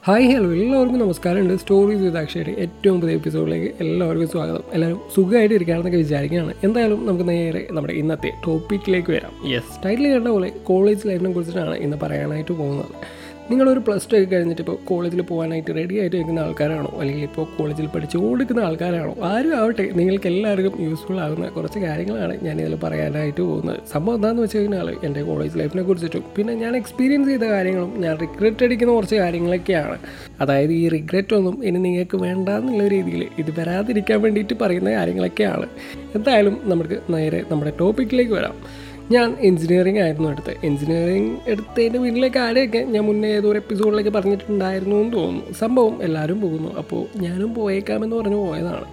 Hi hello എല്ലാവർക്കും നമസ്കാരമുണ്ട്. Stories വിത്ത് അക്ഷയുടെ ഏറ്റവും പുതിയ എപ്പിസോഡിലേക്ക് എല്ലാവർക്കും സ്വാഗതം. എല്ലാവരും സുഖമായിട്ട് ഇരിക്കുകയാണെന്നൊക്കെ വിചാരിക്കുകയാണ്. എന്തായാലും നമുക്ക് നേരെ നമ്മുടെ ഇന്നത്തെ ടോപ്പിക്കിലേക്ക് വരാം. യെസ് ടൈറ്റിൽ കണ്ട പോലെ കോളേജ് ലൈഫിനെ കുറിച്ചിട്ടാണ് ഇന്ന് പറയാനായിട്ട് പോകുന്നത്. നിങ്ങളൊരു പ്ലസ് ടു ഒക്കെ കഴിഞ്ഞിട്ട് ഇപ്പോൾ കോളേജിൽ പോകാനായിട്ട് റെഡി ആയിട്ട് നിൽക്കുന്ന ആൾക്കാരാണോ? അല്ലെങ്കിൽ ഇപ്പോൾ കോളേജിൽ പഠിച്ചുകൊണ്ടിരിക്കുന്ന ആൾക്കാരാണോ? ആരും ആവട്ടെ നിങ്ങൾക്ക് എല്ലാവർക്കും യൂസ്ഫുൾ ആകുന്ന കുറച്ച് കാര്യങ്ങളാണ് ഞാൻ ഇതിൽ പറയാനായിട്ട് പോകുന്നത്. സംഭവം എന്താണെന്ന് വെച്ച് കഴിഞ്ഞാൽ എന്റെ കോളേജ് ലൈഫിനെ കുറിച്ചിട്ടും പിന്നെ ഞാൻ എക്സ്പീരിയൻസ് ചെയ്ത കാര്യങ്ങളും ഞാൻ റിഗ്രറ്റ് അടിക്കുന്ന കുറച്ച് കാര്യങ്ങളൊക്കെയാണ്. അതായത് ഈ റിഗ്രറ്റ് ഒന്നും ഇനി നിങ്ങൾക്ക് വേണ്ട എന്നുള്ള രീതിയിൽ ഇത് വരാതിരിക്കാൻ വേണ്ടിയിട്ട് പറയുന്ന കാര്യങ്ങളൊക്കെയാണ്. എന്തായാലും നമുക്ക് നേരെ നമ്മുടെ ടോപ്പിക്കിലേക്ക് വരാം. ഞാൻ എഞ്ചിനീയറിംഗ് ആയിരുന്നു എടുത്തത് എഞ്ചിനീയറിംഗ് എടുത്തതിന്റെ വീട്ടിലെ കാര്യമൊക്കെ ഞാൻ മുന്നേ ഏതൊരു ഒരു എപ്പിസോഡിലൊക്കെ പറഞ്ഞിട്ടുണ്ടായിരുന്നു എന്ന് തോന്നുന്നു. സംഭവം എല്ലാവരും പോകുന്നു. അപ്പോൾ ഞാനും പോയേക്കാമെന്ന് പറഞ്ഞു പോയതാണ്.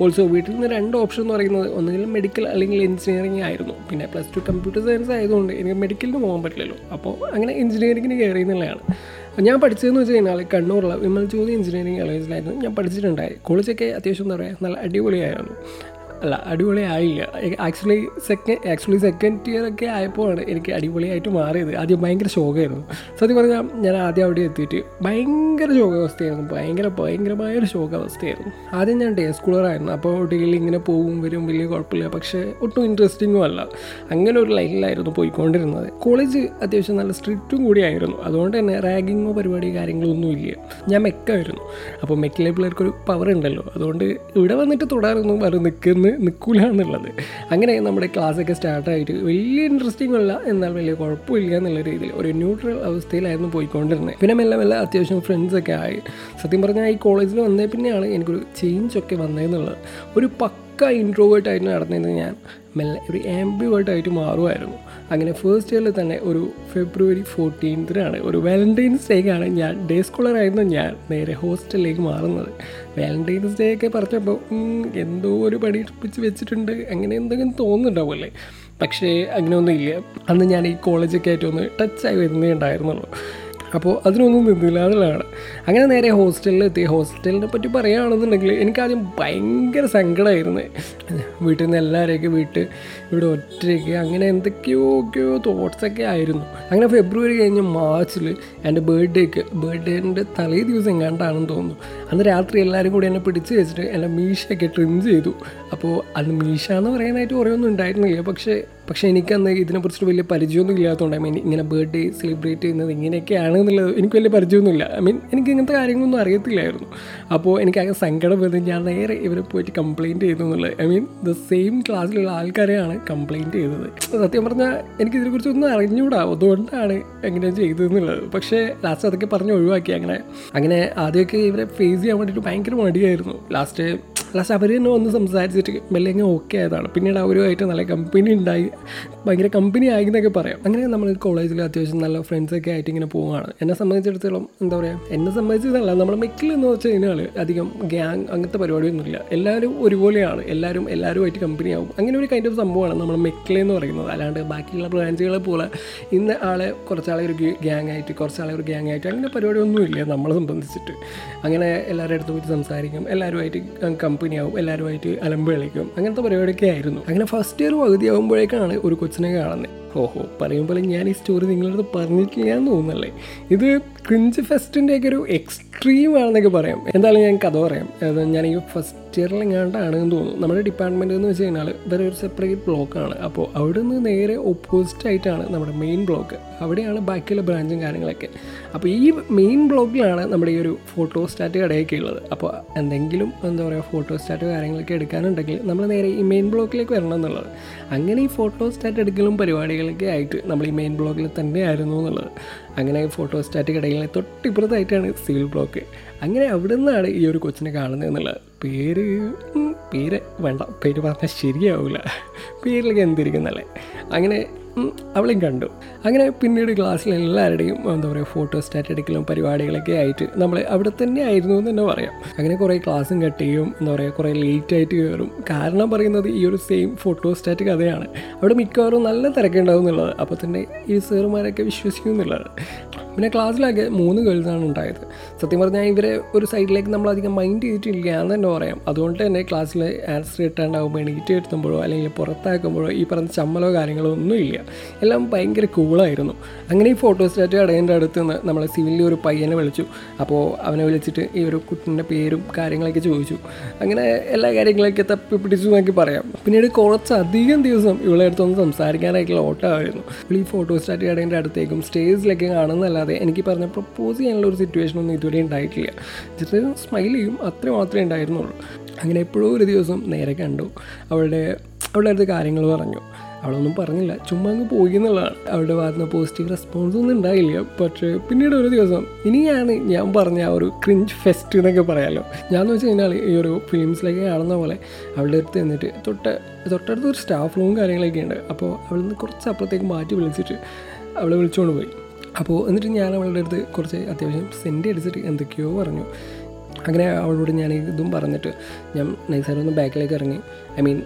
ഓൾസോ വീട്ടിൽ നിന്ന് രണ്ട് ഓപ്ഷൻ എന്ന് പറയുന്നത് ഒന്നുകിൽ മെഡിക്കൽ അല്ലെങ്കിൽ എഞ്ചിനീയറിംഗ് ആയിരുന്നു. പിന്നെ പ്ലസ് ടു കമ്പ്യൂട്ടർ സയൻസ് ആയതുകൊണ്ട് എനിക്ക് മെഡിക്കലിന് പോകാൻ പറ്റില്ലല്ലോ. അപ്പോൾ അങ്ങനെ എഞ്ചിനീയറിംഗിന് കയറി എന്നുള്ളതാണ്. ഞാൻ പഠിച്ചതെന്ന് വെച്ച് കഴിഞ്ഞാൽ കണ്ണൂറുള്ള വിമൽ ജ്യോതി എഞ്ചിനീയറിംഗ് കോളേജിലായിരുന്നു ഞാൻ പഠിച്ചിട്ടുണ്ടായി കോളേജൊക്കെ അത്യാവശ്യം എന്താ പറയുക നല്ല അടിപൊളിയായിരുന്നു. അല്ല അടിപൊളി ആയില്ല actually second actually second year ഒക്കെ ആയപ്പോഴാണ് എനിക്ക് അടിപൊളിയായിട്ട് മാറിയത്. ആദ്യം ഭയങ്കര ശോകമായിരുന്നു. സത്യം പറഞ്ഞാൽ ഞാൻ ആദ്യം അവിടെ എത്തിയിട്ട് ഭയങ്കര ശോകാവസ്ഥയായിരുന്നു. ഭയങ്കര ഭയങ്കരമായ ഒരു ശോകാവസ്ഥയായിരുന്നു. ആദ്യം ഞാൻ ഡേ സ്കൂളറായിരുന്നു അപ്പോൾ ഡെയിലി ഇങ്ങനെ പോവും വരും വലിയ കുഴപ്പമില്ല. പക്ഷേ ഒട്ടും ഇൻട്രസ്റ്റിങ്ങും അല്ല. അങ്ങനെ ഒരു ലൈഫിലായിരുന്നു പോയിക്കൊണ്ടിരുന്നത്. കോളേജ് അത്യാവശ്യം നല്ല സ്ട്രിക്റ്റും കൂടിയായിരുന്നു അതുകൊണ്ട് തന്നെ റാഗിങ്ങോ പരിപാടി കാര്യങ്ങളോ ഒന്നും ഇല്ല. ഞാൻ മെക്കായിരുന്നു. അപ്പോൾ മെക്കിലെ പിള്ളേർക്കൊരു പവർ ഉണ്ടല്ലോ. അതുകൊണ്ട് ഇവിടെ വന്നിട്ട് തുടർന്നു വരും നിൽക്കുന്ന നിൽക്കില്ല എന്നുള്ളത് അങ്ങനെ നമ്മുടെ ക്ലാസ്സൊക്കെ സ്റ്റാർട്ടായിട്ട് വലിയ ഇൻട്രസ്റ്റിംഗ് അല്ല എന്നാൽ വലിയ കുഴപ്പമില്ല എന്നുള്ള രീതിയിൽ ഒരു ന്യൂട്രൽ അവസ്ഥയിലായിരുന്നു പോയിക്കൊണ്ടിരുന്നത്. പിന്നെ മെല്ലെ മെല്ലെ അത്യാവശ്യം ഫ്രണ്ട്സൊക്കെ ആയി. സത്യം പറഞ്ഞാൽ ഈ കോളേജിൽ വന്നേ പിന്നെയാണ് എനിക്കൊരു ചേഞ്ച് ഒക്കെ വന്നതെന്നുള്ളത് ഒരു പക്ക ഇൻട്രോവേർട്ടായിട്ട് നടന്നിരുന്നത് ഞാൻ. മെല്ലെ ഒരു ആംബിവേർട്ടായിട്ട് മാറുമായിരുന്നു. അങ്ങനെ ഫസ്റ്റ് ഇയറിൽ തന്നെ ഒരു ഫെബ്രുവരി ഫോർട്ടീൻത്തിനാണ് ഒരു വാലന്റൈൻസ് ഡേക്കാണ് ഞാൻ ഡേ സ്കോളറായിരുന്നു ഞാൻ നേരെ ഹോസ്റ്റലിലേക്ക് മാറുന്നത്. വാലന്റൈൻസ് ഡേ ഒക്കെ പറഞ്ഞപ്പോൾ എന്തോ ഒരു പണി പിടിച്ച് വെച്ചിട്ടുണ്ട് അങ്ങനെ എന്തെങ്കിലും തോന്നുന്നുണ്ടാവുമല്ലേ? പക്ഷേ അങ്ങനെയൊന്നും ഇല്ല അന്ന് ഞാൻ ഈ കോളേജൊക്കെ ആയിട്ടൊന്ന് ടച്ചായി വരുന്നേ ഉണ്ടായിരുന്നുള്ളൂ. അപ്പോൾ അതിനൊന്നും നിന്നില്ല എന്നുള്ളതാണ്. അങ്ങനെ നേരെ ഹോസ്റ്റലിലെത്തി. ഹോസ്റ്റലിനെ പറ്റി പറയുകയാണെന്നുണ്ടെങ്കിൽ എനിക്കാദ്യം ഭയങ്കര സങ്കടമായിരുന്നു. വീട്ടിൽ നിന്ന് എല്ലാവരെയൊക്കെ വീട്ട് ഇവിടെ ഒറ്റയ്ക്ക് അങ്ങനെ എന്തൊക്കെയോ ഒക്കെയോ തോട്ട്സൊക്കെ ആയിരുന്നു. അങ്ങനെ ഫെബ്രുവരി കഴിഞ്ഞ് മാർച്ചിൽ എന്റെ ബർത്ത്ഡേക്ക് ബർത്ത്ഡേന്റെ തലേ ദിവസം എങ്ങാണ്ടാണെന്ന് തോന്നുന്നു. അന്ന് രാത്രി എല്ലാവരും കൂടി എന്നെ പിടിച്ച് വെച്ചിട്ട് എന്റെ മീശയൊക്കെ ട്രിം ചെയ്തു. അപ്പോൾ അന്ന് മീശ എന്ന് പറയാനായിട്ട് കുറേയൊന്നും ഉണ്ടായിരുന്നില്ല. പക്ഷേ പക്ഷേ എനിക്കന്ന് ഇതിനെക്കുറിച്ച് വലിയ പരിചയമൊന്നും ഇല്ലാത്തതുകൊണ്ട് ഐ മീൻ ഇങ്ങനെ ബർത്ത്ഡേ സെലിബ്രേറ്റ് ചെയ്യുന്നത് ഇങ്ങനെയൊക്കെയാണ് എന്നുള്ളത് എനിക്ക് വലിയ പരിചയമൊന്നുമില്ല. ഐ മീൻ എനിക്ക് ഇങ്ങനത്തെ കാര്യങ്ങളൊന്നും അറിയത്തില്ലായിരുന്നു. അപ്പോൾ എനിക്ക് അങ്ങനെ സങ്കടം വരുന്നത് ഞാൻ നേരെ ഇവരെ പോയിട്ട് കംപ്ലയിന്റ് ചെയ്തു എന്നുള്ളത്. ഐ മീൻ ദ സെയിം ക്ലാസ്സിലുള്ള ആൾക്കാരെയാണ് കംപ്ലയിന്റ് ചെയ്തത്. സത്യം പറഞ്ഞാൽ എനിക്ക് ഇതിനെക്കുറിച്ച് ഒന്നും അറിഞ്ഞുകൂടാ. അതുകൊണ്ടാണ് എങ്ങനെ ചെയ്തതെന്നുള്ളത്. പക്ഷേ ലാസ്റ്റ് അതൊക്കെ പറഞ്ഞ് ഒഴിവാക്കി. അങ്ങനെ അങ്ങനെ ആദ്യമൊക്കെ ഇവരെ ഫേസ് ചെയ്യാൻ വേണ്ടിയിട്ട് ഭയങ്കര മടിയായിരുന്നു. ലാസ്റ്റ് ലാസ്റ്റ് അവർ തന്നെ വന്ന് സംസാരിച്ചിട്ട് മെല്ലെ അങ്ങ് ഓക്കെ ആയതാണ്. പിന്നീട് അവരുമായിട്ട് നല്ല കമ്പനി ഉണ്ടായി. ഭയങ്കര കമ്പനി ആയി എന്നൊക്കെ പറയാം. അങ്ങനെ നമ്മൾ കോളേജിൽ അത്യാവശ്യം നല്ല ഫ്രണ്ട്സൊക്കെ ആയിട്ട് ഇങ്ങനെ പോവുകയാണ്. എന്നെ സംബന്ധിച്ചിടത്തോളം എന്താ പറയുക എന്നെ സംബന്ധിച്ചതല്ല നമ്മൾ മെക്കിൽ എന്ന് വെച്ച് കഴിഞ്ഞാൽ അധികം ഗ്യാങ് അങ്ങനത്തെ പരിപാടിയൊന്നുമില്ല. എല്ലാവരും ഒരുപോലെയാണ്. എല്ലാവരും എല്ലാവരുമായിട്ട് കമ്പനി ആവും. അങ്ങനെ ഒരു കൈൻഡ് ഓഫ് സംഭവമാണ് നമ്മൾ മെക്കിലെന്ന് പറയുന്നത്. അല്ലാണ്ട് ബാക്കിയുള്ള ബ്രാഞ്ചുകളെ പോലെ ഇന്ന് ആളെ കുറച്ചാളെ ഒരു ഗ്യാങ് ആയിട്ട് കുറച്ചാളെ ഒരു ഗ്യാങ് ആയിട്ട് അങ്ങനെ പരിപാടിയൊന്നുമില്ല നമ്മളെ സംബന്ധിച്ചിട്ട്. അങ്ങനെ എല്ലാവരുടെ അടുത്ത് പോയിട്ട് സംസാരിക്കും. എല്ലാവരുമായിട്ട് കമ്പനിയാവും എല്ലാവരുമായിട്ട് അലമ്പ് കളിക്കും. അങ്ങനത്തെ പരിപാടിയൊക്കെ ആയിരുന്നു. അങ്ങനെ ഫസ്റ്റ് ഇയർ പകുതിയാകുമ്പോഴേക്കാണ് ഒരു കൊച്ചിനെ കാണുന്നത് ഓഹോ പറയുമ്പോൾ ഞാൻ ഈ സ്റ്റോറി നിങ്ങളടുത്ത് പറഞ്ഞിട്ടില്ല എന്ന് തോന്നുന്നല്ലേ? ഇത് ക്രിഞ്ച് ഫെസ്റ്റിന്റെ ഒക്കെ ഒരു എക്സ്ട്രീം ആണെന്നൊക്കെ പറയാം. എന്തായാലും ഞാൻ കഥ പറയാം. ഞാൻ ഈ ഫസ്റ്റ് ഇയറിൽ എങ്ങാണ്ടാണ് എന്ന് തോന്നുന്നു. നമ്മുടെ ഡിപ്പാർട്ട്മെന്റ് എന്ന് വെച്ച് കഴിഞ്ഞാൽ വേറെ ഒരു സെപ്പറേറ്റ് ബ്ലോക്കാണ് അപ്പോൾ അവിടെ നിന്ന് നേരെ ഓപ്പോസിറ്റ് ആയിട്ടാണ് നമ്മുടെ മെയിൻ ബ്ലോക്ക് അവിടെയാണ് ബാക്കിയുള്ള ബ്രാഞ്ചും കാര്യങ്ങളൊക്കെ. അപ്പോൾ ഈ മെയിൻ ബ്ലോക്കിലാണ് നമ്മുടെ ഈ ഒരു ഫോട്ടോ സ്റ്റാറ്റ് കടയൊക്കെ ഉള്ളത്. അപ്പോൾ എന്തെങ്കിലും എന്താ പറയുക ഫോട്ടോ സ്റ്റാറ്റ് കാര്യങ്ങളൊക്കെ എടുക്കാനുണ്ടെങ്കിൽ നമ്മൾ നേരെ ഈ മെയിൻ ബ്ലോക്കിലേക്ക് വരണം എന്നുള്ളത്. അങ്ങനെ ഈ ഫോട്ടോ സ്റ്റാറ്റ് എടുക്കലും പരിപാടികളൊക്കെ ആയിട്ട് നമ്മൾ ഈ മെയിൻ ബ്ലോക്കിൽ തന്നെ ആയിരുന്നു എന്നുള്ളത്. അങ്ങനെ ഫോട്ടോ സ്റ്റാറ്റ് കടയിലെ തൊട്ടിപ്പുറത്തായിട്ടാണ് സിവിൽ ബ്ലോക്ക്. അങ്ങനെ അവിടെ നിന്നാണ് ഈ ഒരു കൊച്ചിനെ കാണുന്നത് എന്നുള്ളത് പേര് പേര് വേണ്ട. പേര് പറഞ്ഞാൽ ശരിയാവില്ല പേരിലൊക്കെ എന്തിരിക്കുന്നല്ലേ അങ്ങനെ അവളെയും കണ്ടു. അങ്ങനെ പിന്നീട് ക്ലാസ്സിൽ എല്ലാവരുടെയും എന്താ പറയുക ഫോട്ടോ സ്റ്റാറ്റ് എടുക്കലും പരിപാടികളൊക്കെ ആയിട്ട് നമ്മൾ അവിടെ തന്നെ ആയിരുന്നു എന്ന് തന്നെ പറയാം. അങ്ങനെ കുറേ ക്ലാസ്സും കട്ട് ചെയ്യും എന്താ പറയുക കുറേ ലേറ്റ് ആയിട്ട് കയറും. കാരണം പറയുന്നത് ഈ ഒരു സെയിം ഫോട്ടോ സ്റ്റാറ്റ് കഥയാണ്. അവിടെ മിക്കവാറും നല്ല തിരക്കുണ്ടാവും എന്നുള്ളത്. അപ്പോൾ തന്നെ ഈ സാറുമാരൊക്കെ വിശ്വസിക്കും എന്നുള്ളത്. പിന്നെ ക്ലാസ്സിലാകെ മൂന്ന് ഗേൾസാണ് ഉണ്ടായത്. സത്യം പറഞ്ഞാൽ ഇവരെ ഒരു സൈഡിലേക്ക് നമ്മൾ അധികം മൈൻഡ് ചെയ്തിട്ടില്ല എന്ന് തന്നെ പറയാം. അതുകൊണ്ട് തന്നെ ക്ലാസ്സിൽ ആൻസർ കിട്ടാണ്ടാവുമ്പോൾ എണീറ്റ് എത്തുമ്പോഴോ അല്ലെങ്കിൽ പുറത്താക്കുമ്പോഴോ ഈ പറഞ്ഞ ചമ്മലോ കാര്യങ്ങളോ ഒന്നുമില്ല എല്ലാം ഭയങ്കര കൂളായിരുന്നു അങ്ങനെ ഈ ഫോട്ടോസ്റ്റാറ്റ് കടേന്റെ അടുത്ത് നിന്ന് നമ്മളെ സിവിലിൽ ഒരു പയ്യനെ വിളിച്ചു. അപ്പോൾ അവനെ വിളിച്ചിട്ട് ഈ ഒരു കുട്ടിന്റെ പേരും കാര്യങ്ങളൊക്കെ ചോദിച്ചു. അങ്ങനെ എല്ലാ കാര്യങ്ങളൊക്കെ തപ്പി പിടിച്ചു എന്നൊക്കെ പറയാം. പിന്നീട് കുറച്ചധികം ദിവസം ഇവളെ അടുത്തൊന്ന് സംസാരിക്കാനായിട്ടുള്ള ഓട്ടമായിരുന്നു. ഈ ഫോട്ടോ സ്റ്റാറ്റ് കടേന്റെ അടുത്തേക്കും സ്റ്റേജിലൊക്കെ കാണുന്നതല്ലാതെ എനിക്ക് പറഞ്ഞ പ്രപ്പോസ് ചെയ്യാനുള്ള ഒരു സിറ്റുവേഷൻ ഒന്നും ഇതുവരെ ഉണ്ടായിട്ടില്ല. ജസ്റ്റ് സ്മൈൽ ചെയ്യും അത്ര മാത്രമേ ഉണ്ടായിരുന്നുള്ളൂ. അങ്ങനെ എപ്പോഴും ഒരു ദിവസം നേരെ കണ്ടു. അവളുടെ അവളുടെ അടുത്ത് കാര്യങ്ങൾ പറഞ്ഞു. അവളൊന്നും പറഞ്ഞില്ല. ചുമ്മാ അങ്ങ് പോയി എന്നുള്ളതാണ്. അവളുടെ ഭാഗത്ത് നിന്ന് പോസിറ്റീവ് റെസ്പോൺസ് ഒന്നും ഉണ്ടായില്ല. പക്ഷേ പിന്നീട് ഒരു ദിവസം ഇനിയാണ് ഞാൻ പറഞ്ഞ ആ ഒരു ക്രിഞ്ച് ഫെസ്റ്റ് എന്നൊക്കെ പറയാമല്ലോ ഞാൻ വെച്ച് കഴിഞ്ഞാൽ ഈ ഒരു ഫിലിംസിലൊക്കെ കാണുന്ന പോലെ അവളുടെ അടുത്ത് നിന്നിട്ട് തൊട്ട് തൊട്ടടുത്ത് ഒരു സ്റ്റാഫ് റൂം കാര്യങ്ങളൊക്കെ ഉണ്ട്. അപ്പോൾ അവളിൽ നിന്ന് കുറച്ച് അപ്പുറത്തേക്ക് മാറ്റി വിളിച്ചിട്ട് അവളെ വിളിച്ചുകൊണ്ട് പോയി. അപ്പോൾ എന്നിട്ട് ഞാൻ അവളുടെ അടുത്ത് കുറച്ച് അത്യാവശ്യം സെന്റ് അടിച്ചിട്ട് എന്തൊക്കെയോ പറഞ്ഞു. അങ്ങനെ അവളോട് ഞാൻ ഇതും പറഞ്ഞിട്ട് ഞാൻ നൈസായിട്ട് ഒന്ന് ബാക്കിലേക്ക് ഇറങ്ങി. ഐ മീൻ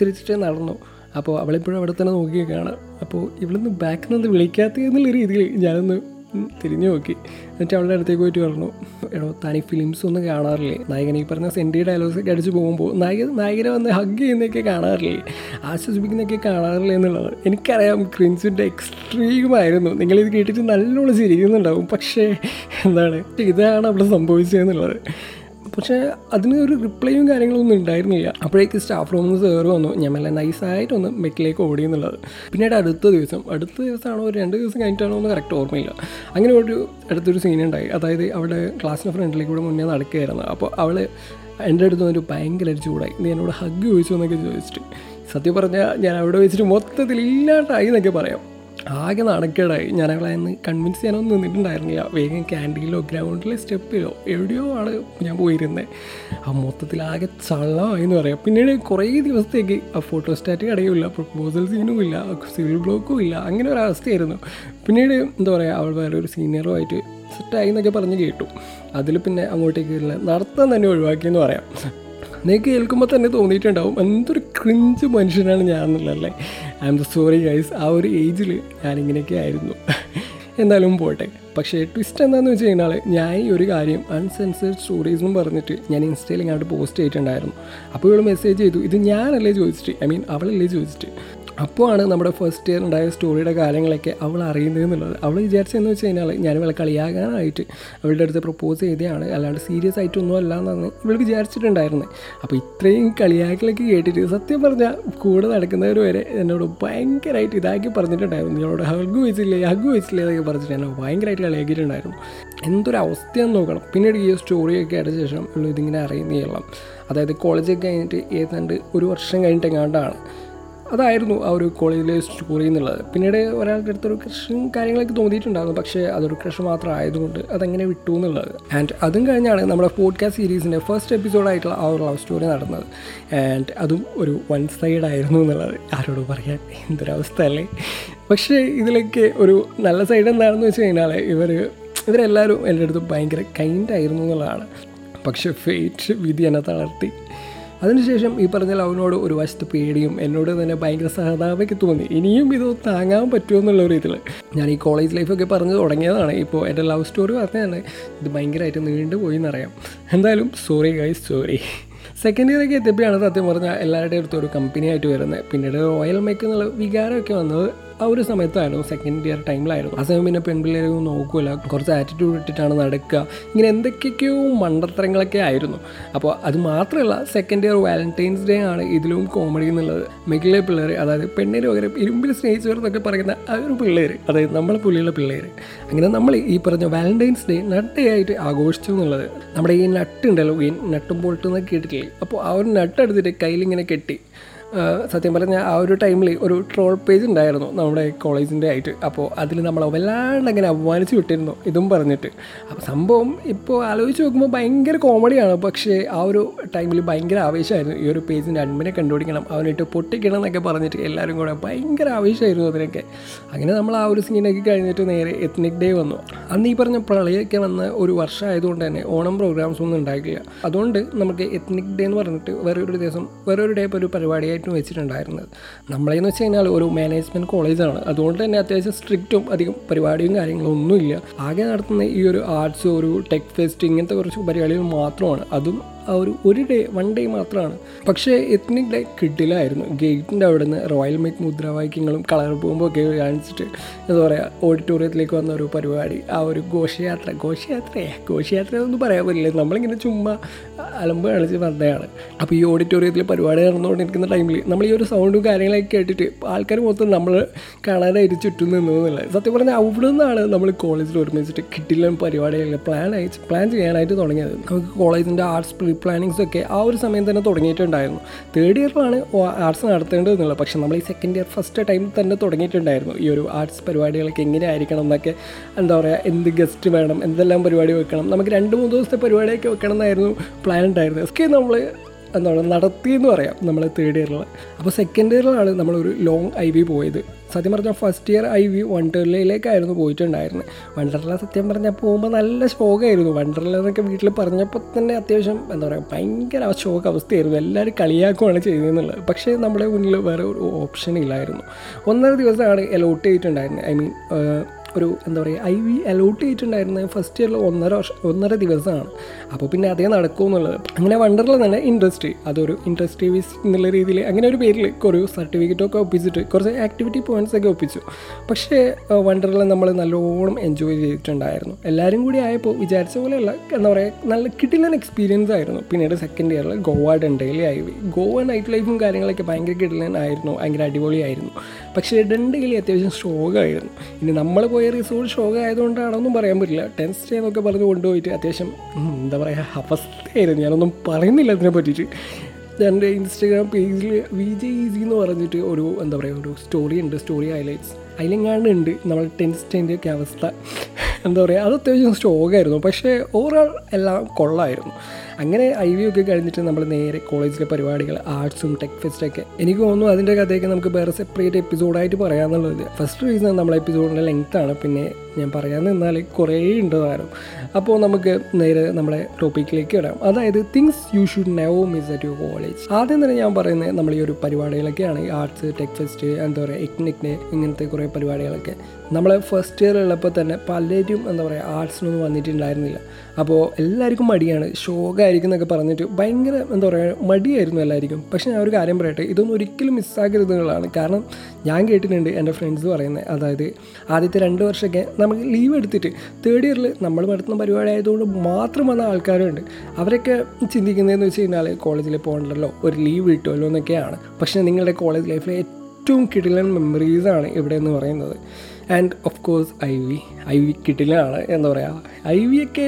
തിരിച്ചിട്ട് നടന്നു. അപ്പോൾ അവളിപ്പോഴും അവിടെ തന്നെ നോക്കിയൊക്കെയാണ് അപ്പോൾ ഇവിടുന്ന് ബാക്കിൽ നിന്ന് വിളിക്കാത്ത എന്നുള്ള രീതിയിൽ ഞാനൊന്ന് തിരിഞ്ഞു നോക്കി. എന്നിട്ട് അവളുടെ അടുത്തേക്ക് പോയിട്ട് പറഞ്ഞു എടോ തനി ഫിലിംസ് ഒന്നും കാണാറില്ലേ? നായകൻ ഈ പറഞ്ഞ സെന്റി ഡയലോഗ്സ് ഒക്കെ അടിച്ച് പോകുമ്പോൾ നായക നായകനെ വന്ന് ഹഗ് ചെയ്യുന്നതൊക്കെ കാണാറില്ലേ? ആശ്വസിപ്പിക്കുന്നതൊക്കെ കാണാറില്ലേ എന്നുള്ളത് എനിക്കറിയാം. ക്രിൻസിന്റെ എക്സ്ട്രീമായിരുന്നു നിങ്ങളിത് കേട്ടിട്ട് നല്ലോണം ചിരിക്കുന്നുണ്ടാവും. പക്ഷേ എന്താണ്? ഇതാണ് അവിടെ സംഭവിച്ചതെന്നുള്ളത് പക്ഷേ അതിന് ഒരു റിപ്ലൈയും കാര്യങ്ങളൊന്നും ഉണ്ടായിരുന്നില്ല. അപ്പോഴേക്ക് സ്റ്റാഫ് റൂമിൽ നിന്ന് കയറി വന്നു. ഞാൻ നല്ല നൈസായിട്ടൊന്ന് മെക്കിലേക്ക് ഓടി എന്നുള്ളത്. പിന്നീട് അടുത്ത ദിവസം അടുത്ത ദിവസമാണോ ഒരു രണ്ട് ദിവസം കഴിഞ്ഞിട്ടാണോ എന്ന് കറക്റ്റ് ഓർമ്മയില്ല. അങ്ങനെ ഒരു അടുത്തൊരു സീൻ ഉണ്ടായി. അതായത് അവിടെ ക്ലാസ്സിന്റെ ഫ്രണ്ടിലേക്ക് കൂടെ മുന്നേ നടക്കുകയായിരുന്നു. അപ്പോൾ അവൾ എന്റെ അടുത്ത് ഒരു ഭയങ്കര ചൂടായി. നീ എന്നോട് ഹഗ് ചോദിച്ചു എന്നൊക്കെ ചോദിച്ചിട്ട്. സത്യം പറഞ്ഞാൽ ഞാൻ അവിടെ വെച്ചിട്ട് മൊത്തത്തിൽ ഇല്ലാണ്ടായി എന്നൊക്കെ പറയാം. ആകെ നടക്കേടായി. ഞാൻ അവളെ അന്ന് കൺവിൻസ് ചെയ്യാനൊന്നും നിന്നിട്ടുണ്ടായിരുന്നില്ല. വേഗം ക്യാന്റീനിലോ ഗ്രൗണ്ടിലെ സ്റ്റെപ്പിലോ എവിടെയോ ആണ് ഞാൻ പോയിരുന്നത് ആ മൊത്തത്തിൽ ആകെ ചള്ളമായി എന്ന് പറയാം. പിന്നീട് കുറേ ദിവസത്തേക്ക് ആ ഫോട്ടോ ഫോട്ടോസ്റ്റാറ്റ് കടയുമില്ല പ്രപ്പോസൽ സീനും ഇല്ല സിവിൽ ബ്ലോക്കും ഇല്ല. അങ്ങനെ ഒരു അവസ്ഥയായിരുന്നു. പിന്നീട് എന്താ പറയുക അവൾ വേറെ ഒരു സീനിയറുമായിട്ട് സെറ്റായി എന്നൊക്കെ പറഞ്ഞ് കേട്ടു. അതിൽ പിന്നെ അങ്ങോട്ടേക്ക് നടത്താൻ തന്നെ ഒഴിവാക്കിയെന്ന് പറയാം. നിങ്ങൾക്ക് കേൾക്കുമ്പോൾ തന്നെ തോന്നിയിട്ടുണ്ടാവും എന്തൊരു ക്രിഞ്ച് മനുഷ്യനാണ് ഞാൻ I'm the sorry guys ആ ഒരു ഏജിൽ ഞാനിങ്ങനെയൊക്കെ ആയിരുന്നു. എന്തായാലും പോട്ടെ. പക്ഷേ ട്വിസ്റ്റ് എന്താണെന്ന് വെച്ച് കഴിഞ്ഞാൽ ഞാൻ ഈ ഒരു കാര്യം അൺസെൻസേർഡ് സ്റ്റോറീസ് പറഞ്ഞിട്ട് ഞാൻ ഇൻസ്റ്റയിൽ ഇങ്ങോട്ട് പോസ്റ്റ് ചെയ്തിട്ടുണ്ടായിരുന്നു. അപ്പോൾ ഇവൾ മെസ്സേജ് ചെയ്തു. ഇത് ഞാനല്ലേ ചോദിച്ചിട്ട് ഐ മീൻ അവളല്ലേ ചോദിച്ചിട്ട്. അപ്പോൾ ആണ് നമ്മുടെ ഫസ്റ്റ് ഇയർ ഉണ്ടായ സ്റ്റോറിയുടെ കാര്യങ്ങളൊക്കെ അവൾ അറിയുന്നത് എന്നുള്ളത്. അവൾ വിചാരിച്ചതെന്ന് വെച്ച് കഴിഞ്ഞാൽ ഞാൻ ഇവളെ കളിയാകാനായിട്ട് അവളുടെ അടുത്ത് പ്രപ്പോസ് ചെയ്തതാണ്. അല്ലാണ്ട് സീരിയസ് ആയിട്ടൊന്നും അല്ല എന്നാണ് ഇവൾ വിചാരിച്ചിട്ടുണ്ടായിരുന്നത് അപ്പോൾ ഇത്രയും കളിയാക്കലൊക്കെ കേട്ടിട്ട് സത്യം പറഞ്ഞാൽ കൂടെ നടക്കുന്നവർ വരെ എന്നോട് ഭയങ്കരമായിട്ട് ഇതാക്കി പറഞ്ഞിട്ടുണ്ടായിരുന്നു. നിങ്ങളോട് ഹഗ് വെച്ചില്ലേ ഹഗ് വെച്ചില്ലേ എന്നൊക്കെ പറഞ്ഞിട്ട് എന്നെ ഭയങ്കരമായിട്ട് കളിയാക്കിയിട്ടുണ്ടായിരുന്നു എന്തൊരു അവസ്ഥയെന്ന് നോക്കണം. പിന്നീട് ഈ സ്റ്റോറിയൊക്കെ ആയിട്ട് ശേഷം ഉള്ള ഇതിങ്ങനെ അറിയുന്നതെല്ലാം അതായത് കോളേജൊക്കെ കഴിഞ്ഞിട്ട് ഏതാണ്ട് ഒരു വർഷം കഴിഞ്ഞിട്ടെങ്ങാണ്ടാണ് അതായിരുന്നു ആ ഒരു കോളേജിലെ സ്റ്റോറി എന്നുള്ളത്. പിന്നീട് ഒരാളുടെ അടുത്തൊരു ക്രഷും കാര്യങ്ങളൊക്കെ തോന്നിയിട്ടുണ്ടായിരുന്നു. പക്ഷേ അതൊരു ക്രഷ് മാത്രം ആയതുകൊണ്ട് അതെങ്ങനെ വിട്ടു എന്നുള്ളത്. ആൻഡ് അതും കഴിഞ്ഞാണ് നമ്മുടെ പോഡ്കാസ്റ്റ് സീരീസിന്റെ ഫസ്റ്റ് എപ്പിസോഡായിട്ടുള്ള ആ ഒരു ലവ് സ്റ്റോറി നടന്നത്. ആൻഡ് അതും ഒരു വൺ സൈഡ് ആയിരുന്നു എന്നുള്ളത്. ആരോട് പറയാൻ എന്തൊരവസ്ഥ അല്ലേ? പക്ഷേ ഇതിലൊക്കെ ഒരു നല്ല സൈഡ് എന്താണെന്ന് വെച്ച് കഴിഞ്ഞാൽ ഇവർ ഇവരെല്ലാവരും എന്റെ അടുത്ത് ഭയങ്കര കൈൻഡായിരുന്നു എന്നുള്ളതാണ്. പക്ഷേ ഫേറ്റ് വിധി എന്നെ തളർത്തി. അതിനുശേഷം ഈ പറഞ്ഞ അവനോട് ഒരു വശത്ത് പേടിയും എന്നോട് തന്നെ ഭയങ്കര സഹതാപയ്ക്ക് തോന്നി. ഇനിയും ഇത് താങ്ങാൻ പറ്റുമോ എന്നുള്ള ഒരു ഇതിൽ ഞാൻ ഈ കോളേജ് ലൈഫൊക്കെ പറഞ്ഞ് തുടങ്ങിയതാണ്. ഇപ്പോൾ എന്റെ ലവ് സ്റ്റോറി പറഞ്ഞതാണ് ഇത് ഭയങ്കരമായിട്ട് നീണ്ടു പോയി എന്നറിയാം എന്തായാലും സോറി ഗൈസ് സോറി സെക്കൻഡ് ഇയറൊക്കെ എത്തിയപ്പോഴാണ് സത്യം പറഞ്ഞാൽ എല്ലാവരുടെ അടുത്തും ഒരു കമ്പനി ആയിട്ട് വരുന്നത്. പിന്നീട് റോയൽ മേക്ക് എന്നുള്ള വികാരമൊക്കെ വന്നത് ആ ഒരു സമയത്തായിരുന്നു സെക്കൻഡ് ഇയർ ടൈമിലായിരുന്നു ആ സമയം പിന്നെ പെൺപിള്ളേരൊന്നും നോക്കൂല. കുറച്ച് ആറ്റിറ്റ്യൂഡ് ഇട്ടിട്ടാണ് നടക്കുക. ഇങ്ങനെ എന്തൊക്കെയൊക്കെയോ മണ്ടത്തരങ്ങളൊക്കെ ആയിരുന്നു. അപ്പോൾ അത് മാത്രമല്ല സെക്കൻഡ് ഇയർ വാലന്റൈൻസ് ഡേ ആണ് ഇതിലും കോമഡി എന്നുള്ളത്. മെഗിലെ പിള്ളേർ അതായത് പെണ്ണിന് പകരം ഇരുമ്പിൽ സ്നേഹിച്ചവർ എന്നൊക്കെ പറയുന്ന ആ ഒരു പിള്ളേർ അതായത് നമ്മളെ പുള്ളിയുള്ള പിള്ളേർ അങ്ങനെ നമ്മൾ ഈ പറഞ്ഞ വാലന്റൈൻസ് ഡേ നട്ടയായിട്ട് ആഘോഷിച്ചു എന്നുള്ളത്. നമ്മുടെ ഈ നട്ട് ഉണ്ടല്ലോ ഈ നട്ടും പൊട്ടും എന്നൊക്കെ കേട്ടിട്ടില്ലേ? അപ്പോൾ ആ ഒരു നട്ട് എടുത്തിട്ട് കയ്യിലിങ്ങനെ കെട്ടി. സത്യം പറഞ്ഞാൽ ആ ഒരു ടൈമിൽ ഒരു ട്രോൾ പേജ് ഉണ്ടായിരുന്നു നമ്മുടെ കോളേജിന്റെ ആയിട്ട്. അപ്പോൾ അതിൽ നമ്മൾ വല്ലാണ്ട് അങ്ങനെ അപമാനിച്ച് വിട്ടിരുന്നു ഇതും പറഞ്ഞിട്ട്. അപ്പോൾ സംഭവം ഇപ്പോൾ ആലോചിച്ച് നോക്കുമ്പോൾ ഭയങ്കര കോമഡിയാണ് പക്ഷേ ആ ഒരു ടൈമിൽ ഭയങ്കര ആവേശമായിരുന്നു ഈ ഒരു പേജിന്റെ അഡ്മിനെ കണ്ടുപിടിക്കണം അവനിട്ട് പൊട്ടിക്കണം എന്നൊക്കെ പറഞ്ഞിട്ട് എല്ലാവരും കൂടെ ഭയങ്കര ആവേശമായിരുന്നു അതിനൊക്കെ. അങ്ങനെ നമ്മൾ ആ ഒരു സീനൊക്കെ കഴിഞ്ഞിട്ട് നേരെ എത്നിക് ഡേ വന്നു. അന്ന് ഈ പറഞ്ഞ പ്രളയമൊക്കെ വന്ന ഒരു വർഷമായതുകൊണ്ട് തന്നെ ഓണം പ്രോഗ്രാംസ് ഒന്നും ഉണ്ടാക്കില്ല അതുകൊണ്ട് നമുക്ക് എത്നിക് ഡേ എന്ന് പറഞ്ഞിട്ട് വേറൊരു ദിവസം വേറൊരു ഡേ ഒരു പരിപാടിയായിട്ടും വെച്ചിട്ടുണ്ടായിരുന്നത്. നമ്മളെന്ന് വെച്ച് കഴിഞ്ഞാൽ ഒരു മാനേജ്മെന്റ് കോളേജാണ് അതുകൊണ്ട് തന്നെ അത്യാവശ്യം സ്ട്രിക്റ്റും അധികം പരിപാടിയും കാര്യങ്ങളും ഒന്നുമില്ല. ആകെ നടത്തുന്ന ഈ ഒരു ആർട്സ് ഒരു ടെക് ഫെസ്റ്റ് ഇങ്ങനത്തെ കുറച്ച് പരിപാടികൾ മാത്രമാണ്. അതും ആ ഒരു ഒരു ഡേ വൺ ഡേ മാത്രമാണ്. പക്ഷേ എത്നിക് ഡേ കിട്ടില്ലായിരുന്നു. ഗേറ്റിന്റെ അവിടെ നിന്ന് റോയൽ മേക്ക് മുദ്രാവാക്യങ്ങളും കളർ പോകുമ്പോൾ ഒക്കെ കാണിച്ചിട്ട് എന്താ പറയുക ഓഡിറ്റോറിയത്തിലേക്ക് വന്ന ഒരു പരിപാടി ആ ഒരു ഘോഷയാത്ര. ഘോഷയാത്രയെ? ഘോഷയാത്ര എന്നൊന്നും പറയാൻ പറ്റില്ല. നമ്മളിങ്ങനെ ചുമ്മാ അലമ്പ് കളിച്ച് വന്നതാണ് അപ്പോൾ ഈ ഓഡിറ്റോറിയത്തിൽ പരിപാടി നടന്നുകൊണ്ടിരിക്കുന്ന ടൈമിൽ നമ്മൾ ഈ ഒരു സൗണ്ടും കാര്യങ്ങളൊക്കെ കേട്ടിട്ട് ആൾക്കാർ മൊത്തം നമ്മൾ കാണാനായിട്ട് ചുറ്റും നിന്നു എന്നുള്ളത്. സത്യം പറഞ്ഞാൽ അവിടെ നിന്നാണ് നമ്മൾ കോളേജിൽ ഒരുമിച്ചിട്ട് കിട്ടില്ല പരിപാടികളിൽ പ്ലാൻ അയച്ച് പ്ലാൻ ചെയ്യാനായിട്ട് തുടങ്ങിയത്. നമുക്ക് കോളേജിന്റെ ആർട്സ് പ്ലാനിങ്സ് ഒക്കെ ആ ഒരു സമയം തന്നെ തുടങ്ങിയിട്ടുണ്ടായിരുന്നു. തേർഡ് ഇയറിലാണ് ആർട്സ് നടത്തേണ്ടത് നടത്തേണ്ടതെന്നുള്ളത്. പക്ഷേ നമ്മൾ ഈ സെക്കൻഡ് ഇയർ ഫസ്റ്റ് ടൈം തന്നെ തുടങ്ങിയിട്ടുണ്ടായിരുന്നു. ഈ ഒരു ആർട്സ് പരിപാടികളൊക്കെ എങ്ങനെ ആയിരിക്കണം എന്നൊക്കെ എന്താ പറയുക എന്ത് ഗസ്റ്റ് വേണം എന്തെല്ലാം പരിപാടി വെക്കണം നമുക്ക് രണ്ട് മൂന്ന് ദിവസത്തെ പരിപാടിയൊക്കെ വെക്കണം എന്നായിരുന്നു പ്ലാൻ ഉണ്ടായിരുന്നത്. ഒക്കെ നമ്മൾ എന്താ പറയുക നടത്തി എന്ന് പറയാം നമ്മൾ തേർഡ് ഇയറിൽ അപ്പോൾ സെക്കൻഡ് ഇയറിലാണ് നമ്മളൊരു ലോങ് ഐ വി പോയത്. സത്യം പറഞ്ഞാൽ ഫസ്റ്റ് ഇയർ ഐ വി വണ്ടർലയിലേക്കായിരുന്നു പോയിട്ടുണ്ടായിരുന്നത് വണ്ടർല സത്യം പറഞ്ഞാൽ പോകുമ്പോൾ നല്ല ശോകമായിരുന്നു വണ്ടർല എന്നൊക്കെ വീട്ടിൽ പറഞ്ഞപ്പോൾ തന്നെ അത്യാവശ്യം എന്താ പറയുക ഭയങ്കര ഷോക്ക് അവസ്ഥയായിരുന്നു എല്ലാവരും കളിയാക്കുകയാണ് ചെയ്തതെന്നുള്ളത് പക്ഷേ നമ്മുടെ മുന്നിൽ വേറെ ഒരു ഓപ്ഷൻ ഇല്ലായിരുന്നു. ഒന്നര ദിവസമാണ് അലോട്ട് ചെയ്തിട്ടുണ്ടായിരുന്നത് ഐ മീൻ ഒരു എന്താ പറയുക ഐ വി അലോട്ട് ചെയ്തിട്ടുണ്ടായിരുന്നത് ഫസ്റ്റ് ഇയറിൽ ഒന്നര വർഷം ഒന്നര ദിവസമാണ്. അപ്പോൾ പിന്നെ അതേ നടക്കുമെന്നുള്ളത് അങ്ങനെ വണ്ടറിൽ തന്നെ ഇൻട്രസ്റ്റ് അതൊരു ഇൻഡസ്ട്രി വിസ് എന്നുള്ള രീതിയിൽ അങ്ങനെ ഒരു പേരിൽ ഒരു സർട്ടിഫിക്കറ്റ് ഒക്കെ ഒപ്പിച്ചിട്ട് കുറച്ച് ആക്ടിവിറ്റി പോയിന്റ്സ് ഒക്കെ ഒപ്പിച്ചു. പക്ഷേ വണ്ടറിൽ നമ്മൾ നല്ലോണം എൻജോയ് ചെയ്തിട്ടുണ്ടായിരുന്നു. എല്ലാവരും കൂടി ആയപ്പോൾ വിചാരിച്ച പോലെയല്ല എന്താ പറയുക നല്ല കിട്ടില്ല എക്സ്പീരിയൻസ് ആയിരുന്നു. പിന്നീട് സെക്കൻഡ് ഇയറിൽ ഗോവ ഡണ്ടയിലെ ഐ വി ഗോവ നൈറ്റ് ലൈഫും കാര്യങ്ങളൊക്കെ ഭയങ്കര ആയിരുന്നു ഭയങ്കര അടിപൊളിയായിരുന്നു. പക്ഷേ ഡണ്ടയിലെ അത്യാവശ്യം ആയിരുന്നു. ഇനി നമ്മൾ പോയ റിസോർട്ട് ഷോക ആയതുകൊണ്ടാണൊന്നും പറയാൻ പറ്റില്ല. ടെൻ സ്റ്റേ എന്നൊക്കെ പറഞ്ഞ് കൊണ്ടുപോയിട്ട് അത്യാവശ്യം എന്താ പറയുക അവസ്ഥയായിരുന്നു. ഞാനൊന്നും പറയുന്നില്ല അതിനെ പറ്റിയിട്ട്. എന്റെ ഇൻസ്റ്റഗ്രാം പേജിൽ വി ജെ ഈസി എന്ന് പറഞ്ഞിട്ട് ഒരു എന്താ പറയുക ഒരു സ്റ്റോറി ഉണ്ട്. സ്റ്റോറി ഹൈലൈറ്റ്സ് അതിലെങ്ങാണ്ട് ഉണ്ട് നമ്മൾ ടെൻ സ്റ്റേന്റെ ഒക്കെ അവസ്ഥ. എന്താ പറയുക അത് അത്യാവശ്യം സ്റ്റോക്കായിരുന്നു പക്ഷേ ഓവറോൾ എല്ലാം കൊള്ളായിരുന്നു. അങ്ങനെ ഐ വി ഒക്കെ കഴിഞ്ഞിട്ട് നമ്മൾ നേരെ കോളേജിലെ പരിപാടികൾ ആർട്സും ടെക് ഫെസ്റ്റൊക്കെ എനിക്ക് തോന്നുന്നു അതിന്റെ കഥയൊക്കെ നമുക്ക് വേറെ സെപ്പറേറ്റ് എപ്പിസോഡായിട്ട് പറയാമെന്നുള്ളത് ഫസ്റ്റ് റീസൺ നമ്മളെ എപ്പിസോഡിന്റെ ആണ്. പിന്നെ ഞാൻ പറയാൻ നിന്നാൽ കുറേ ഉണ്ട് താരം. അപ്പോൾ നമുക്ക് നേരെ നമ്മുടെ ടോപ്പിക്കിലേക്ക് വരാം. അതായത് things you should never miss at you college ആദ്യം തന്നെ ഞാൻ പറയുന്നത് നമ്മൾ ഈ ഒരു പരിപാടികളൊക്കെയാണ്. ആർട്സ് ടെക് ഫെസ്റ്റ് എന്താ പറയുക എക്നിക്നെ ഇങ്ങനത്തെ കുറേ പരിപാടികളൊക്കെ. നമ്മൾ ഫസ്റ്റ് ഇയർ ഉള്ളപ്പോൾ തന്നെ പലരും എന്താ പറയുക ആർട്സിനൊന്നും വന്നിട്ടുണ്ടായിരുന്നില്ല. അപ്പോൾ എല്ലാവർക്കും മടിയാണ്. ഷോകായിരിക്കും എന്നൊക്കെ പറഞ്ഞിട്ട് ഭയങ്കര എന്താ പറയുക മടിയായിരുന്നു എല്ലാവർക്കും പക്ഷേ ഞാൻ ഒരു കാര്യം പറയട്ടെ ഇതൊന്നും ഒരിക്കലും മിസ്സാകരുതുകളാണ് കാരണം ഞാൻ കേട്ടിട്ടുണ്ട് എന്റെ ഫ്രണ്ട്സ് പറയുന്നത്. അതായത് ആദ്യത്തെ രണ്ട് വർഷമൊക്കെ നമുക്ക് ലീവ് എടുത്തിട്ട് തേർഡ് ഇയറിൽ നമ്മൾ നടത്തുന്ന പരിപാടി ആയതുകൊണ്ട് മാത്രം വന്ന ആൾക്കാരുണ്ട്. അവരൊക്കെ ചിന്തിക്കുന്നതെന്ന് വെച്ച് കഴിഞ്ഞാൽ കോളേജിൽ പോകണ്ടല്ലോ ഒരു ലീവ് കിട്ടുമല്ലോ എന്നൊക്കെയാണ്. പക്ഷേ നിങ്ങളുടെ കോളേജ് ലൈഫിലെ ഏറ്റവും കിടിലൻ മെമ്മറീസാണ് ഇവിടെ എന്ന് പറയുന്നത്. And of course I V I V കിടിലാണ് എന്താ പറയുക ഐ വി ഒക്കെ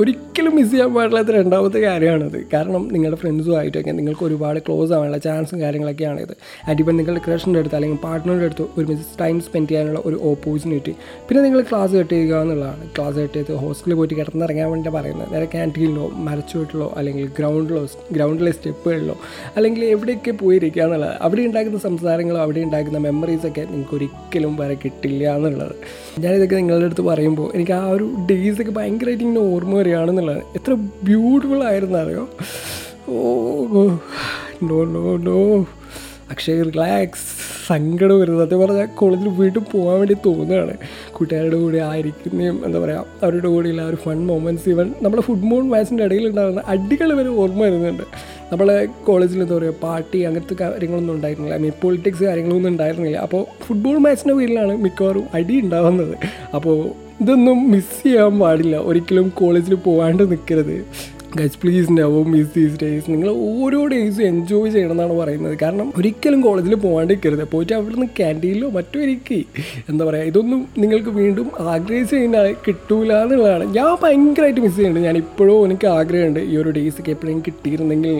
ഒരിക്കലും മിസ് ചെയ്യാൻ പാടില്ലാത്ത രണ്ടാമത്തെ കാര്യമാണത്. കാരണം നിങ്ങളുടെ ഫ്രണ്ട്സുമായിട്ടൊക്കെ നിങ്ങൾക്ക് ഒരുപാട് ക്ലോസ് ആവാനുള്ള ചാൻസും കാര്യങ്ങളൊക്കെയാണ് ഇത്. ആൻഡ് ഇപ്പം നിങ്ങളുടെ ക്രഷിന്റെ അടുത്ത് അല്ലെങ്കിൽ പാർട്ട്ണറുടെ അടുത്ത് ഒരുമിച്ച് ടൈം സ്പെൻഡ് ചെയ്യാനുള്ള ഒരു ഓപ്പർച്യൂണിറ്റി പിന്നെ നിങ്ങൾ ക്ലാസ് കട്ട് ചെയ്യുക എന്നുള്ളതാണ്. ക്ലാസ് കട്ട് ചെയ്ത് ഹോസ്റ്റലിൽ പോയിട്ട് കിടന്നിറങ്ങാൻ വേണ്ടി പറയുന്നത്. നേരെ ക്യാന്റീനിലോ മരച്ചുവട്ടിലോ അല്ലെങ്കിൽ ഗ്രൗണ്ടിലോ ഗ്രൗണ്ടിലെ സ്റ്റെപ്പുകളിലോ അല്ലെങ്കിൽ എവിടെയൊക്കെ പോയിരിക്കുക എന്നുള്ളത്. അവിടെ ഉണ്ടാക്കുന്ന സംസാരങ്ങളോ അവിടെ ഉണ്ടാക്കുന്ന മെമ്മറീസൊക്കെ നിങ്ങൾക്ക് ഒരിക്കലും വരെ കിട്ടില്ല എന്നുള്ളത്. ഞാനിതൊക്കെ നിങ്ങളുടെ അടുത്ത് പറയുമ്പോൾ എനിക്ക് ആ ഒരു ഡേയ്സൊക്കെ ഭയങ്കരമായിട്ട് ഇങ്ങനെ ഓർമ്മ വരികയാണെന്നുള്ളത് എത്ര ബ്യൂട്ടിഫുൾ ആയിരുന്നു അറിയോ ഓ no no no Akshay relax സങ്കടം വരുന്നത് സത്യം പറഞ്ഞാൽ കോളേജിൽ വീട്ടിൽ പോകാൻ വേണ്ടി തോന്നുകയാണ്. കൂട്ടുകാരുടെ കൂടെ ആയിരിക്കുന്നതും എന്താ പറയുക അവരുടെ കൂടെയുള്ള ഒരു ഫൺ മൊമെന്റ്സ് ഇവൻ നമ്മുടെ ഫുട്ബോൾ മാച്ചിന്റെ ഇടയിൽ ഉണ്ടാകുന്ന അടികൾ വരെ ഓർമ്മ വരുന്നുണ്ട്. നമ്മളെ കോളേജിൽ എന്താ പറയുക പാർട്ടി അങ്ങനത്തെ കാര്യങ്ങളൊന്നും ഉണ്ടായിരുന്നില്ല. ഐ മീൻ പൊളിറ്റിക്സ് കാര്യങ്ങളൊന്നും ഉണ്ടായിരുന്നില്ല. അപ്പോൾ ഫുട്ബോൾ മാച്ചിന്റെ പേരിലാണ് മിക്കവാറും അടി ഉണ്ടാവുന്നത്. അപ്പോൾ ഇതൊന്നും മിസ് ചെയ്യാൻ പാടില്ല. ഒരിക്കലും കോളേജിൽ പോകാണ്ട് നിൽക്കരുത് guys please never miss these days നിങ്ങൾ ഓരോ ഡേയ്സും എൻജോയ് ചെയ്യണം എന്നാണ് പറയുന്നത്. കാരണം ഒരിക്കലും കോളേജിൽ പോകാണ്ടിരിക്കരുത് പോയിട്ട് അവിടുന്ന് ക്യാന്റീനിലോ മറ്റോ ഇരിക്കി. എന്താ പറയുക ഇതൊന്നും നിങ്ങൾക്ക് വീണ്ടും ആഗ്രഹിച്ച് കഴിഞ്ഞാൽ കിട്ടൂല എന്നുള്ളതാണ്. ഞാൻ ഭയങ്കരമായിട്ട് മിസ് ചെയ്യുന്നുണ്ട്. ഞാൻ ഇപ്പോഴും എനിക്ക് ആഗ്രഹമുണ്ട് ഈ ഒരു ഡേയ്സൊക്കെ എപ്പോഴും കിട്ടിയിരുന്നെങ്കിൽ.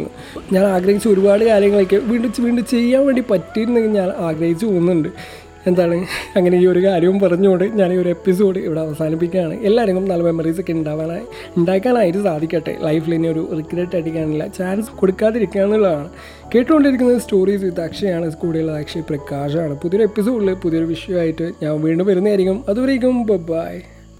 ഞാൻ ആഗ്രഹിച്ച ഒരുപാട് കാര്യങ്ങളൊക്കെ വീണ്ടും വീണ്ടും ചെയ്യാൻ വേണ്ടി പറ്റിയിരുന്നെങ്കിൽ ഞാൻ ആഗ്രഹിച്ചു പോകുന്നുണ്ട്. എന്താണ്? അങ്ങനെ ഈ ഒരു കാര്യവും പറഞ്ഞുകൊണ്ട് ഞാൻ ഈ ഒരു എപ്പിസോഡ് ഇവിടെ അവസാനിപ്പിക്കുകയാണ്. എല്ലാവർക്കും നല്ല മെമ്മറീസ് ഒക്കെ ഉണ്ടാവാനായി ഉണ്ടാക്കാനായിട്ട് സാധിക്കട്ടെ. ലൈഫിൽ ഇനി ഒരു റിഗ്രറ്റ് അടിക്കാനില്ല ചാൻസ് കൊടുക്കാതിരിക്കുക എന്നുള്ളതാണ്. കേട്ടുകൊണ്ടിരിക്കുന്നത് സ്റ്റോറീസ് വിത്ത് അക്ഷയാണ്. കൂടെയുള്ള അക്ഷയ് പ്രകാശാണ്. പുതിയൊരു എപ്പിസോഡിൽ പുതിയൊരു വിഷയമായിട്ട് ഞാൻ വീണ്ടും വരുന്നതായിരിക്കും. അതുവരേക്കും ബൈ